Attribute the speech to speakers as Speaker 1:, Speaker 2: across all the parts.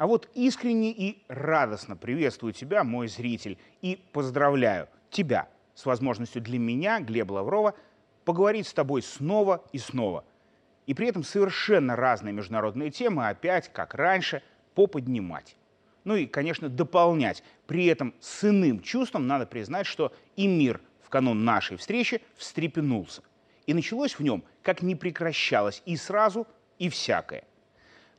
Speaker 1: А вот искренне и радостно приветствую тебя, мой зритель, и поздравляю тебя с возможностью для меня, Глеба Лаврова, поговорить с тобой снова и снова. И при этом совершенно разные международные темы опять, как раньше, поподнимать. Ну и, конечно, дополнять. При этом с иным чувством надо признать, что и мир в канун нашей встречи встрепенулся. И началось в нем, как не прекращалось, и сразу, и всякое.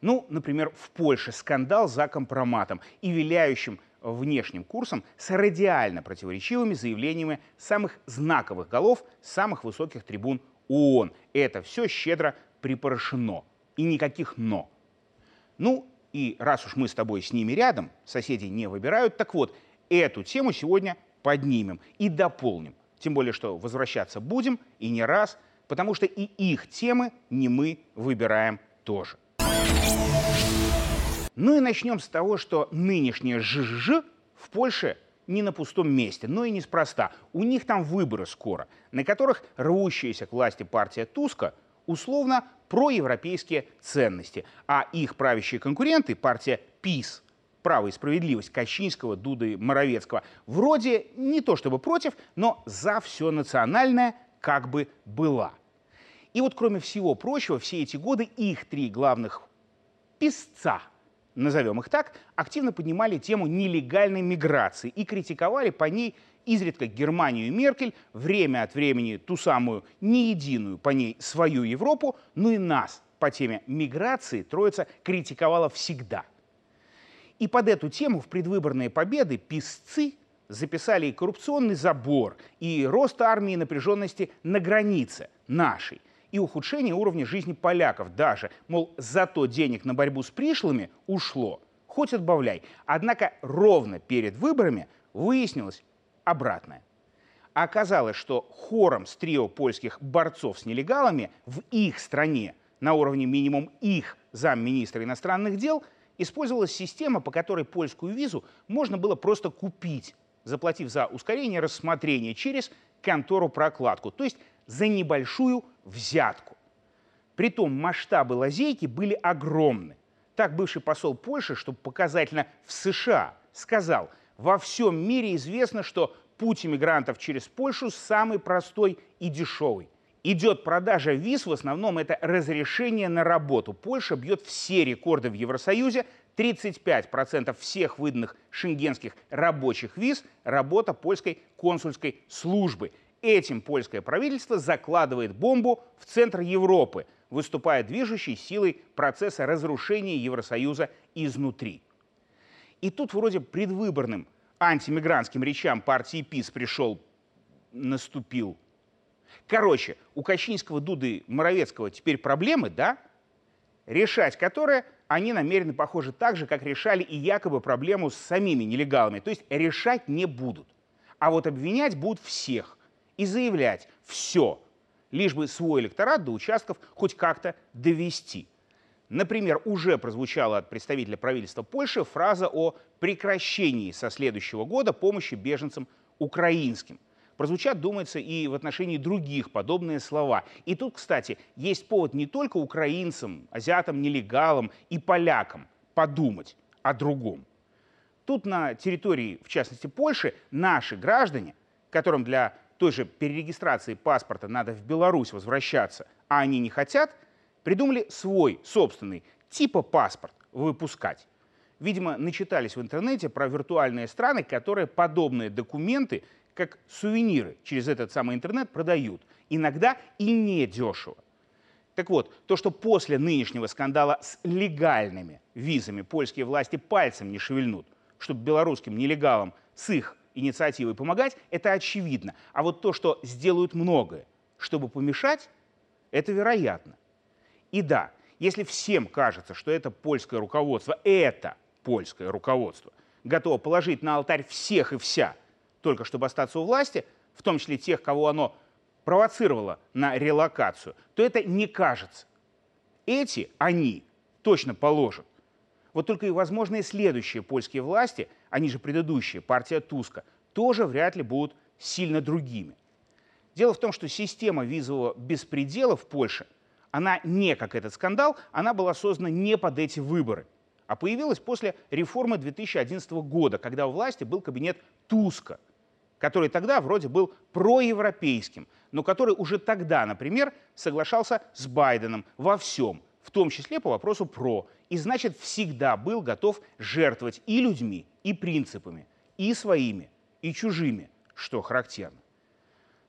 Speaker 1: Ну, например, в Польше скандал за компроматом и виляющим внешним курсом с радиально противоречивыми заявлениями самых знаковых голов самых высоких трибун ООН. Это все щедро припорошено. И никаких «но». Ну, и раз уж мы с тобой с ними рядом, соседи не выбирают, так вот, эту тему сегодня поднимем и дополним. Тем более, что возвращаться будем и не раз, потому что и их темы не мы выбираем тоже. Ну и начнем с того, что нынешнее ЖЖ в Польше не на пустом месте, но и неспроста. У них там выборы скоро, на которых рвущаяся к власти партия Туска условно проевропейские ценности, а их правящие конкуренты, партия ПИС, право и справедливость Качинского, Дуды, Моровецкого, вроде не то чтобы против, но за все национальное как бы была. И вот кроме всего прочего, все эти годы их три главных писца, назовем их так, активно поднимали тему нелегальной миграции и критиковали по ней изредка Германию и Меркель, время от времени ту самую не единую по ней свою Европу, ну и нас по теме миграции Троица критиковала всегда. И под эту тему в предвыборные победы писцы записали и коррупционный забор, и рост армии напряженности на границе нашей – и ухудшение уровня жизни поляков даже. Мол, зато денег на борьбу с пришлыми ушло. Хоть отбавляй. Однако ровно перед выборами выяснилось обратное. Оказалось, что хором с трио польских борцов с нелегалами в их стране на уровне минимум их замминистра иностранных дел использовалась система, по которой польскую визу можно было просто купить, заплатив за ускорение рассмотрения через контору-прокладку. То есть за небольшую взятку. Притом масштабы лазейки были огромны. Так бывший посол Польши, чтобы показательно в США, сказал, во всем мире известно, что путь иммигрантов через Польшу самый простой и дешевый. Идет продажа виз, в основном это разрешение на работу. Польша бьет все рекорды в Евросоюзе. 35% всех выданных шенгенских рабочих виз – работа польской консульской службы. Этим польское правительство закладывает бомбу в центр Европы, выступая движущей силой процесса разрушения Евросоюза изнутри. И тут вроде предвыборным антимигрантским речам партии ПИС пришел, наступил. Короче, у Качинского, Дуды, Моровецкого теперь проблемы, да? Решать которые они намерены, похоже, так же, как решали и якобы проблему с самими нелегалами. То есть решать не будут. А вот обвинять будут всех и заявлять все, лишь бы свой электорат до участков хоть как-то довести. Например, уже прозвучала от представителя правительства Польши фраза о прекращении со следующего года помощи беженцам украинским. Прозвучат, думается, и в отношении других подобные слова. И тут, кстати, есть повод не только украинцам, азиатам, нелегалам и полякам подумать о другом. Тут на территории, в частности, Польши, наши граждане, которым для той же перерегистрации паспорта надо в Беларусь возвращаться, а они не хотят, придумали свой собственный типа паспорт выпускать. Видимо, начитались в интернете про виртуальные страны, которые подобные документы, как сувениры через этот самый интернет продают. Иногда и не дешево. Так вот, то, что после нынешнего скандала с легальными визами польские власти пальцем не шевельнут, чтобы белорусским нелегалам с их инициативой помогать, это очевидно. А вот то, что сделают многое, чтобы помешать, это вероятно. И да, если всем кажется, что это польское руководство, это польское руководство, готово положить на алтарь всех и вся, только чтобы остаться у власти, в том числе тех, кого оно провоцировало на релокацию, то это не кажется. Эти, они, точно положат. Вот только и возможные следующие польские власти – они же предыдущие, партия Туска, тоже вряд ли будут сильно другими. Дело в том, что система визового беспредела в Польше, она не как этот скандал, она была создана не под эти выборы, а появилась после реформы 2011 года, когда у власти был кабинет Туска, который тогда вроде был проевропейским, но который уже тогда, например, соглашался с Байденом во всем, в том числе по вопросу ПРО, и значит всегда был готов жертвовать и людьми, и принципами, и своими, и чужими, что характерно.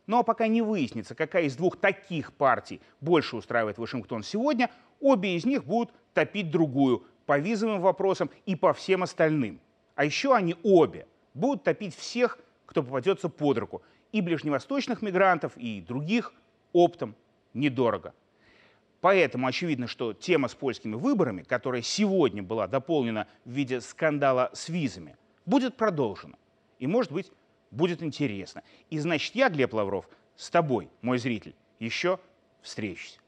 Speaker 1: Ну а пока не выяснится, какая из двух таких партий больше устраивает Вашингтон сегодня, обе из них будут топить другую по визовым вопросам и по всем остальным. А еще они обе будут топить всех, кто попадется под руку, и ближневосточных мигрантов, и других оптом недорого. Поэтому очевидно, что тема с польскими выборами, которая сегодня была дополнена в виде скандала с визами, будет продолжена. И, может быть, будет интересно. И значит, я, Глеб Лавров, с тобой, мой зритель, еще встречусь.